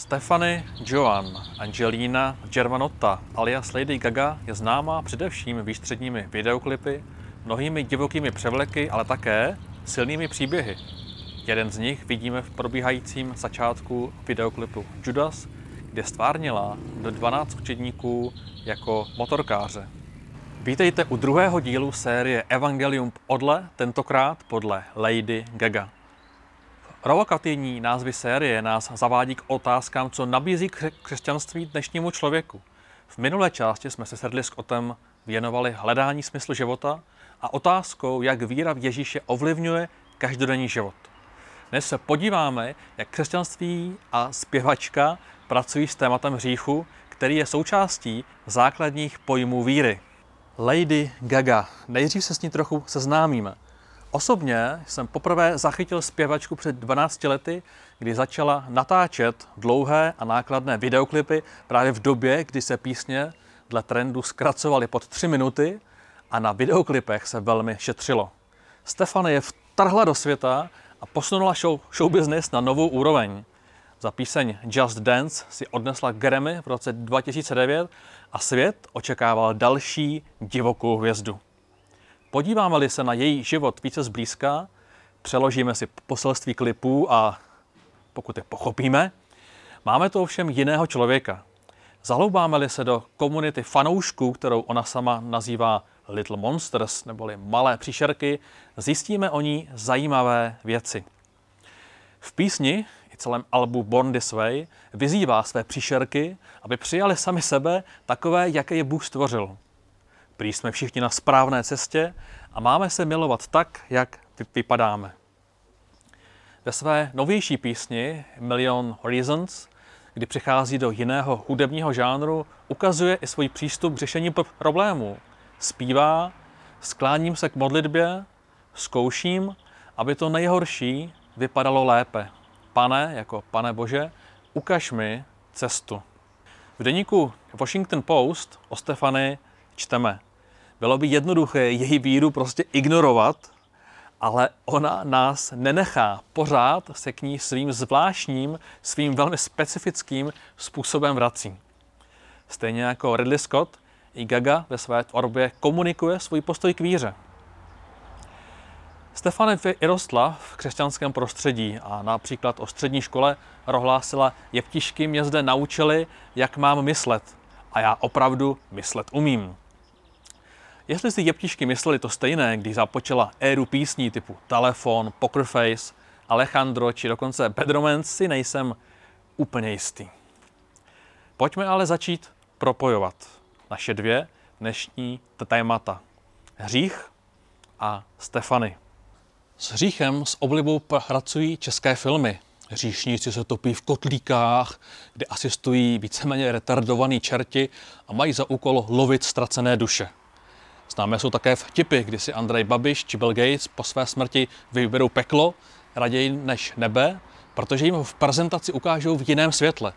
Stefany Joan Angelina Germanotta alias Lady Gaga je známá především výstředními videoklipy, mnohými divokými převleky, ale také silnými příběhy. Jeden z nich vidíme v probíhajícím začátku videoklipu Judas, kde stvárnila do 12 učedníků jako motorkáře. Vítejte u druhého dílu série Evangelium odle, tentokrát podle Lady Gaga. Provokativní názvy série nás zavádí k otázkám, co nabízí křesťanství dnešnímu člověku. V minulé části jsme se sedli s Otem věnovali hledání smyslu života a otázkou, jak víra v Ježíše ovlivňuje každodenní život. Dnes se podíváme, jak křesťanství a zpěvačka pracují s tématem hříchu, který je součástí základních pojmů víry. Lady Gaga. Nejdřív se s ní trochu seznámíme. Osobně jsem poprvé zachytil zpěvačku před 12 lety, kdy začala natáčet dlouhé a nákladné videoklipy právě v době, kdy se písně dle trendu zkracovaly pod 3 minuty a na videoklipech se velmi šetřilo. Stefany je vtrhla do světa a posunula show, show business na novou úroveň. Za píseň Just Dance si odnesla Grammy v roce 2009 a svět očekával další divokou hvězdu. Podíváme-li se na její život více zblízka, přeložíme si poselství klipů a pokud je pochopíme, máme to ovšem jiného člověka. Zahloubáme-li se do komunity fanoušků, kterou ona sama nazývá Little Monsters, neboli malé příšerky, zjistíme o ní zajímavé věci. V písni i celém albu Born This Way vyzývá své příšerky, aby přijali sami sebe takové, jaké je Bůh stvořil. Prý jsme všichni na správné cestě a máme se milovat tak, jak vypadáme. Ve své novější písni Million Reasons, kdy přichází do jiného hudebního žánru, ukazuje i svůj přístup k řešení problémů. Zpívá, skláním se k modlitbě, zkouším, aby to nejhorší vypadalo lépe. Pane, jako pane Bože, ukaž mi cestu. V deníku Washington Post o Stefany čteme. Bylo by jednoduché její víru prostě ignorovat, ale ona nás nenechá. Pořád se k ní svým zvláštním, svým velmi specifickým způsobem vrací. Stejně jako Ridley Scott, i Gaga ve své tvorbě komunikuje svůj postoj k víře. Stefany vyrostla v křesťanském prostředí a například o střední škole prohlásila, jeptišky mě zde naučili, jak mám myslet. A já opravdu myslet umím. Jestli si jeptišky mysleli to stejné, když započala éru písní typu Telefon, Poker Face, Alejandro či dokonce Bad Romance, si nejsem úplně jistý. Pojďme ale začít propojovat naše dvě dnešní témata. Hřích a Stefany. S hříchem s oblibou pracují české filmy. Hříšníci se topí v kotlíkách, kde asistují víceméně retardovaní čerti a mají za úkol lovit ztracené duše. Známé jsou také vtipy, kdy si Andrej Babiš či Bill Gates po své smrti vyberou peklo raději než nebe, protože jim v prezentaci ukážou v jiném světle.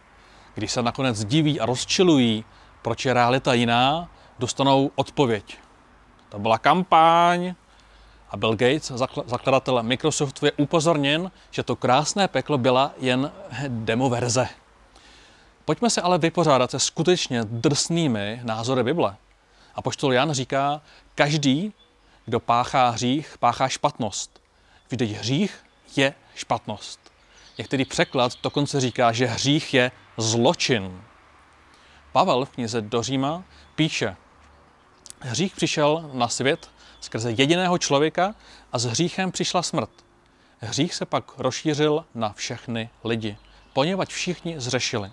Když se nakonec diví a rozčilují, proč je realita jiná, dostanou odpověď. To byla kampaň. A Bill Gates, zakladatel Microsoftu, je upozorněn, že to krásné peklo byla jen demo verze. Pojďme se ale vypořádat se skutečně drsnými názory Bible. A poštol Jan říká, každý, kdo páchá hřích, páchá špatnost. Vždyť hřích je špatnost. Některý překlad dokonce říká, že hřích je zločin. Pavel v knize do Říma píše, hřích přišel na svět skrze jediného člověka a s hříchem přišla smrt. Hřích se pak rozšířil na všechny lidi, poněvadž všichni zřešili.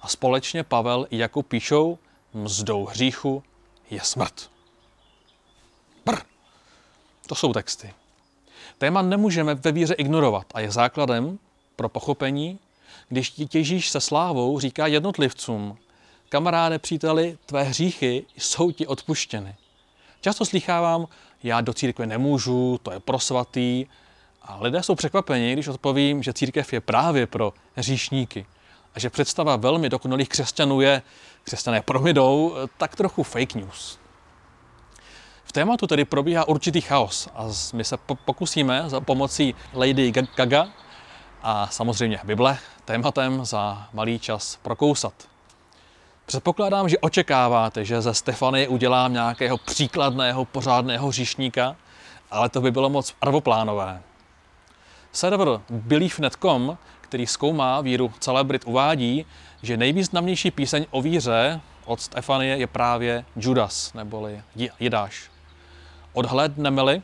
A společně Pavel i Jakub píšou, mzdou hříchu je smrt. Brr. To jsou texty. Téma nemůžeme ve víře ignorovat a je základem pro pochopení, když ti těžíš se slávou, říká jednotlivcům, kamaráde, příteli, tvé hříchy jsou ti odpuštěny. Často slychávám, já do církve nemůžu, to je pro svatý. A lidé jsou překvapeni, když odpovím, že církev je právě pro hříšníky. A že představa velmi dokonalých křesťanů je, křesťané promidou, tak trochu fake news. V tématu tedy probíhá určitý chaos a my se pokusíme za pomocí Lady Gaga a samozřejmě Bible tématem za malý čas prokousat. Předpokládám, že očekáváte, že ze Stefanie udělám nějakého příkladného, pořádného říšníka, ale to by bylo moc arvoplánové. Server Belief.com, který zkoumá víru celebrit, uvádí, že nejvýznamnější píseň o víře od Stefanie je právě Judas, neboli Jidáš. Odhlédneme-li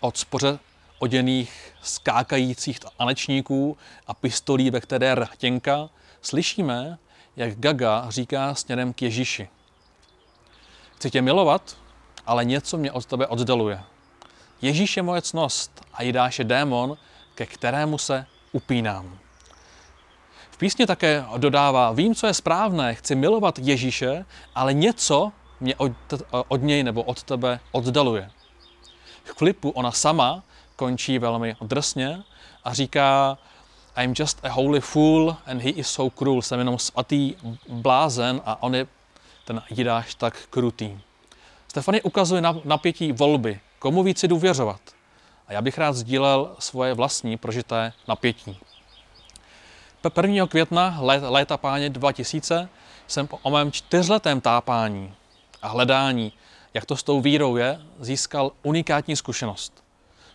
od spoře oděných skákajících anečníků a pistolí, ve které rtěnka, slyšíme, jak Gaga říká směrem k Ježíši. Chci tě milovat, ale něco mě od tebe oddaluje. Ježíš je moje cnost a Jidáš je démon, ke kterému se upínám. V písni také dodává, vím, co je správné, chci milovat Ježíše, ale něco mě od, od něj nebo od tebe oddaluje. V klipu ona sama končí velmi drsně a říká I'm just a holy fool and he is so cruel. Jsem jenom svatý blázen a on je ten Jidáš tak krutý. Stefany ukazuje na napětí volby, komu více důvěřovat. A já bych rád sdílel svoje vlastní prožité napětí. 1. května léta páně 2000 jsem o mém čtyřletém tápání a hledání, jak to s tou vírou je, získal unikátní zkušenost.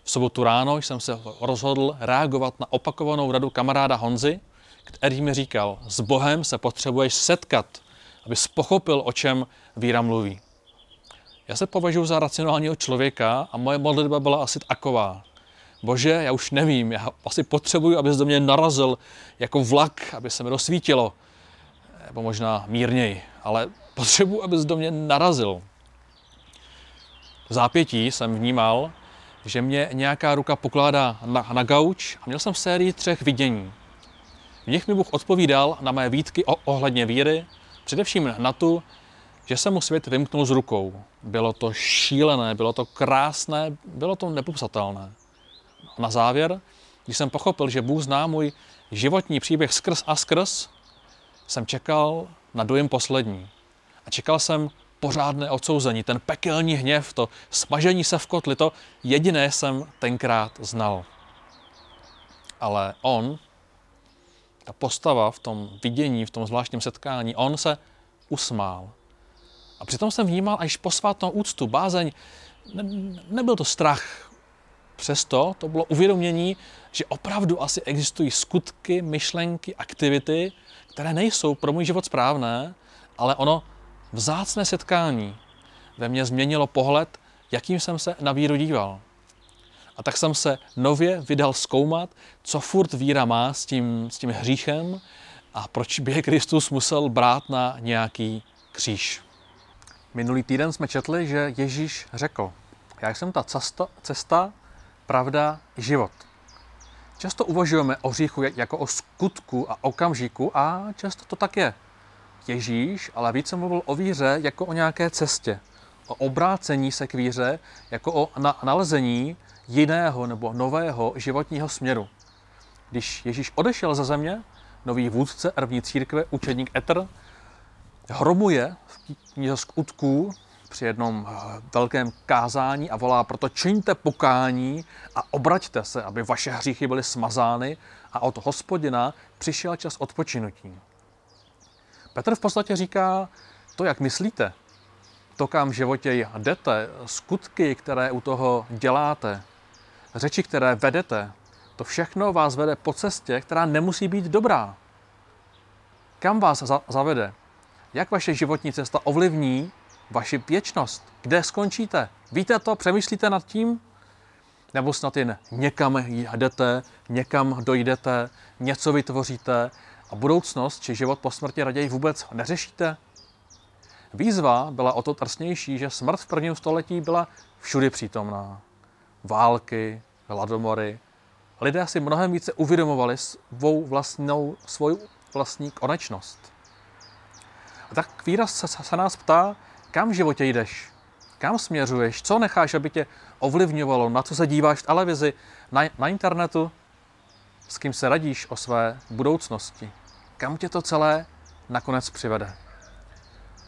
V sobotu ráno jsem se rozhodl reagovat na opakovanou radu kamaráda Honzy, který mi říkal, s Bohem se potřebuješ setkat, aby pochopil, o čem víra mluví. Já se považuji za racionálního člověka a moje modlitba byla asi taková. Bože, já už nevím, já asi potřebuji, abys do mě narazil jako vlak, aby se mi rozsvítilo. Nebo možná mírněji, ale potřebuji, abys do mě narazil. V zápětí jsem vnímal, že mě nějaká ruka pokládá na, na gauč a měl jsem sérii třech vidění. V nich mi Bůh odpovídal na mé výtky o, ohledně víry, především na tu, že se mu svět vymknul z rukou. Bylo to šílené, bylo to krásné, bylo to nepopsatelné. Na závěr, když jsem pochopil, že Bůh zná můj životní příběh skrz a skrz, jsem čekal na dojem poslední. A čekal jsem pořádné odsouzení, ten pekelní hněv, to smažení se v kotli, to jediné jsem tenkrát znal. Ale on, ta postava v tom vidění, v tom zvláštním setkání, on se usmál. A přitom jsem vnímal až posvátnou úctu, bázeň. Ne, nebyl to strach. Přesto to bylo uvědomění, že opravdu asi existují skutky, myšlenky, aktivity, které nejsou pro můj život správné, ale ono vzácné setkání ve mně změnilo pohled, jakým jsem se na víru díval. A tak jsem se nově vydal zkoumat, co furt víra má s tím, s tím hříchem a proč by je Kristus musel brát na nějaký kříž. Minulý týden jsme četli, že Ježíš řekl, já jsem ta cesta, cesta pravda, život. Často uvažujeme o hříchu jako o skutku a okamžiku a často to tak je. Ježíš ale více mluvil o víře jako o nějaké cestě, o obrácení se k víře jako o nalezení jiného nebo nového životního směru. Když Ježíš odešel ze země, nový vůdce první církve, učedník Etr, hromuje v knize skutků při jednom eh, velkém kázání a volá proto čiňte pokání a obraťte se, aby vaše hříchy byly smazány a od hospodina přišel čas odpočinutí. Petr v podstatě říká, to, jak myslíte, to, kam v životě jdete, skutky, které u toho děláte, řeči, které vedete, to všechno vás vede po cestě, která nemusí být dobrá. Kam vás za- zavede? Jak vaše životní cesta ovlivní vaši věčnost? Kde skončíte? Víte to? Přemýšlíte nad tím? Nebo snad jen někam jdete, někam dojdete, něco vytvoříte a budoucnost či život po smrti raději vůbec neřešíte? Výzva byla o to trsnější, že smrt v prvním století byla všudy přítomná. Války, hladomory. Lidé si mnohem více uvědomovali svou vlastnou, svou vlastní konečnost. A tak výraz se, se nás ptá, kam v životě jdeš? Kam směřuješ? Co necháš, aby tě ovlivňovalo? Na co se díváš v televizi? Na, na internetu? S kým se radíš o své budoucnosti? Kam tě to celé nakonec přivede?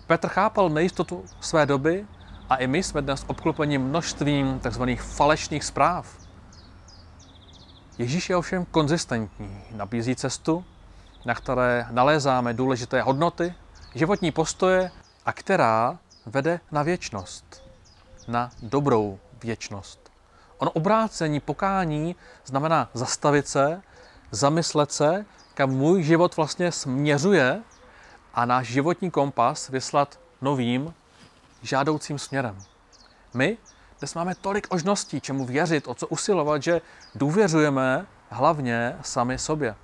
Petr chápal nejistotu své doby a i my jsme dnes obklopeni množstvím tzv. falešných zpráv. Ježíš je ovšem konzistentní, nabízí cestu, na které nalézáme důležité hodnoty, životní postoje a která vede na věčnost, na dobrou věčnost. Ono obrácení, pokání znamená zastavit se, zamyslet se, kam můj život vlastně směřuje a náš životní kompas vyslat novým, žádoucím směrem. My dnes máme tolik možností, čemu věřit, o co usilovat, že důvěřujeme hlavně sami sobě.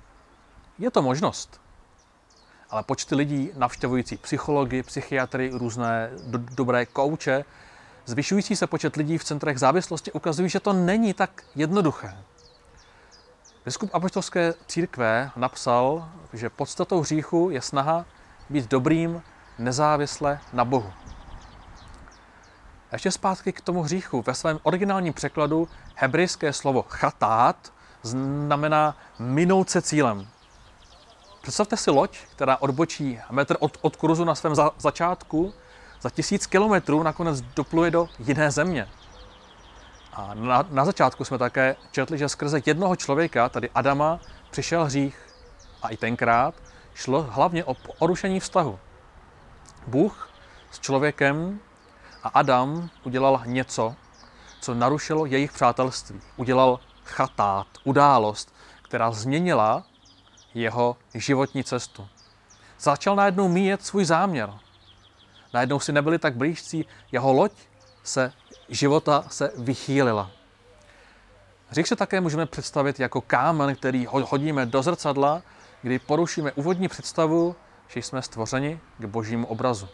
Je to možnost. Ale počty lidí navštěvující psychologi, psychiatry, různé do, dobré kouče, zvyšující se počet lidí v centrech závislosti ukazují, že to není tak jednoduché. Biskup apoštolské církve napsal, že podstatou hříchu je snaha být dobrým nezávisle na Bohu. A ještě zpátky k tomu hříchu. Ve svém originálním překladu hebrejské slovo chatát znamená minout se cílem. Představte si loď, která odbočí metr od, od kurzu na svém za, začátku, za tisíc kilometrů nakonec dopluje do jiné země. A na, na začátku jsme také četli, že skrze jednoho člověka, tady Adama, přišel hřích. A i tenkrát šlo hlavně o porušení vztahu. Bůh s člověkem a Adam udělal něco, co narušilo jejich přátelství. Udělal chatát, událost, která změnila jeho životní cestu. Začal najednou míjet svůj záměr. Najednou si nebyli tak blížcí, jeho loď se života se vychýlila. Hřích se také můžeme představit jako kámen, který hodíme do zrcadla, kdy porušíme úvodní představu, že jsme stvořeni k božímu obrazu.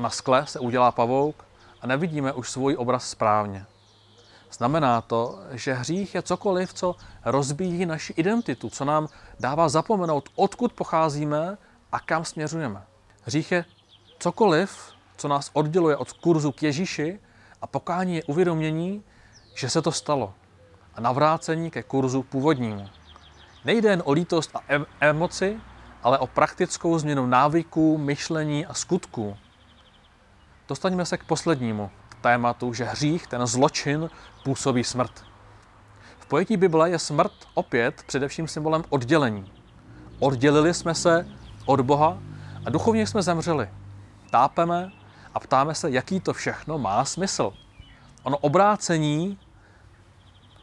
Na skle se udělá pavouk a nevidíme už svůj obraz správně. Znamená to, že hřích je cokoliv, co rozbíjí naši identitu, co nám dává zapomenout, odkud pocházíme a kam směřujeme. Hřích je cokoliv, co nás odděluje od kurzu k Ježíši a pokání je uvědomění, že se to stalo a navrácení ke kurzu původnímu. Nejde jen o lítost a emoci, ale o praktickou změnu návyků, myšlení a skutků. Dostaňme se k poslednímu tématu, že hřích, ten zločin, působí smrt. V pojetí Bible je smrt opět především symbolem oddělení. Oddělili jsme se od Boha a duchovně jsme zemřeli. Tápeme a ptáme se, jaký to všechno má smysl. Ono obrácení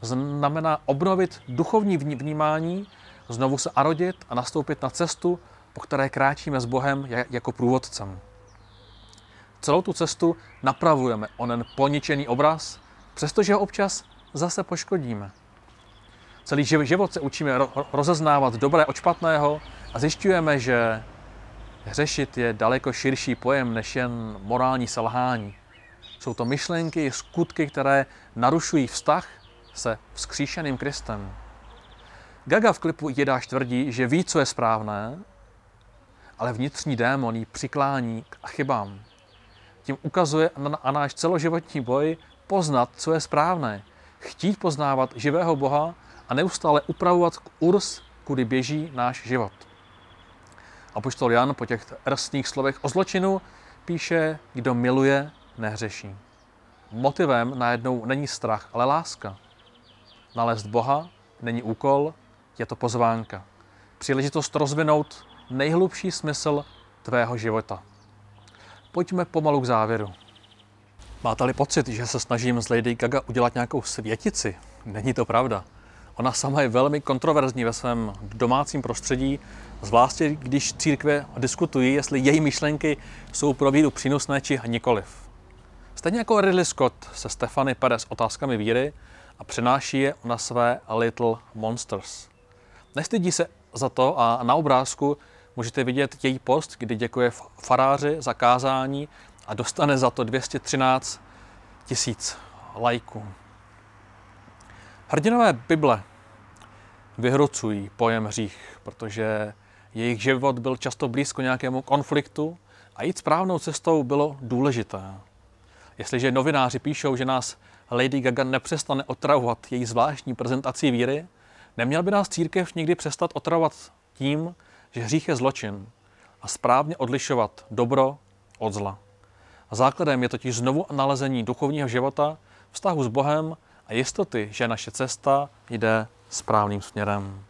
znamená obnovit duchovní vnímání, znovu se arodit a nastoupit na cestu, po které kráčíme s Bohem jako průvodcem. Celou tu cestu napravujeme onen poničený obraz, přestože ho občas zase poškodíme. Celý život se učíme rozeznávat dobré od špatného a zjišťujeme, že Hřešit je daleko širší pojem než jen morální selhání. Jsou to myšlenky, skutky, které narušují vztah se vzkříšeným Kristem. Gaga v klipu Jedáš tvrdí, že ví, co je správné, ale vnitřní démon jí přiklání k chybám. Tím ukazuje na náš celoživotní boj poznat, co je správné, chtít poznávat živého Boha a neustále upravovat kurz, kudy běží náš život. A poštol Jan po těch rstných slovech o zločinu píše, kdo miluje, nehřeší. Motivem najednou není strach, ale láska. Nalézt Boha není úkol, je to pozvánka. Příležitost rozvinout nejhlubší smysl tvého života. Pojďme pomalu k závěru. Máte-li pocit, že se snažím z Lady Gaga udělat nějakou světici? Není to pravda. Ona sama je velmi kontroverzní ve svém domácím prostředí, zvláště když církve diskutují, jestli její myšlenky jsou pro víru přínosné či nikoliv. Stejně jako Ridley Scott se Stefany Perez otázkami víry a přenáší je na své Little Monsters. Nestydí se za to a na obrázku můžete vidět její post, kdy děkuje faráři za kázání a dostane za to 213 tisíc lajků. Hrdinové Bible vyhrocují pojem hřích, protože jejich život byl často blízko nějakému konfliktu a jít správnou cestou bylo důležité. Jestliže novináři píšou, že nás Lady Gaga nepřestane otravovat její zvláštní prezentací víry, neměl by nás církev někdy přestat otravovat tím, že hřích je zločin a správně odlišovat dobro od zla. A základem je totiž znovu nalezení duchovního života, vztahu s Bohem a jistoty, že naše cesta jde správným směrem.